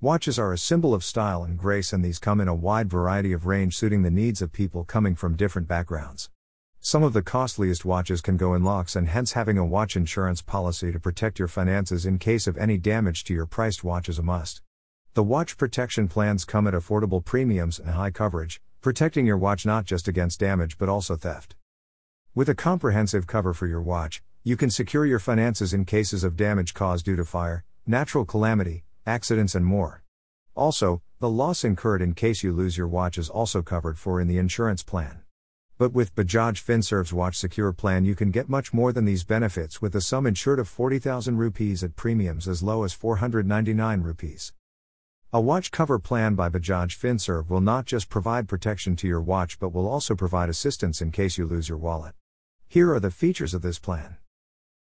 Watches are a symbol of style and grace, and these come in a wide variety of range suiting the needs of people coming from different backgrounds. Some of the costliest watches can go in lakhs, and hence having a watch insurance policy to protect your finances in case of any damage to your priced watch is a must. The watch protection plans come at affordable premiums and high coverage, protecting your watch not just against damage but also theft. With a comprehensive cover for your watch, you can secure your finances in cases of damage caused due to fire, natural calamity, accidents, and more. Also, the loss incurred in case you lose your watch is also covered for in the insurance plan. But with Bajaj Finserv's Watch Secure plan, you can get much more than these benefits with a sum insured of 40,000 rupees at premiums as low as 499 rupees. A watch cover plan by Bajaj Finserv will not just provide protection to your watch but will also provide assistance in case you lose your wallet. Here are the features of this plan.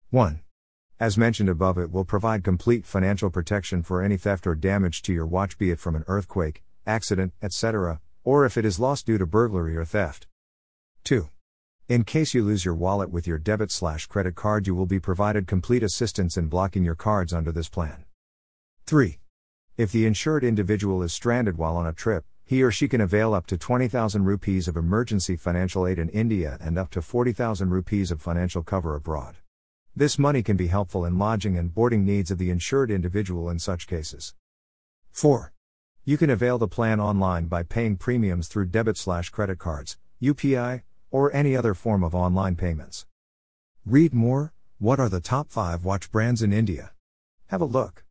1. As mentioned above, it will provide complete financial protection for any theft or damage to your watch, be it from an earthquake, accident, etc., or if it is lost due to burglary or theft. 2. In case you lose your wallet with your debit slash credit card, you will be provided complete assistance in blocking your cards under this plan. 3. If the insured individual is stranded while on a trip, he or she can avail up to 20,000 rupees of emergency financial aid in India and up to 40,000 rupees of financial cover abroad. This money can be helpful in lodging and boarding needs of the insured individual in such cases. 4. You can avail the plan online by paying premiums through debit slash credit cards, UPI, or any other form of online payments. Read more What are the top 5 watch brands in India? Have a look.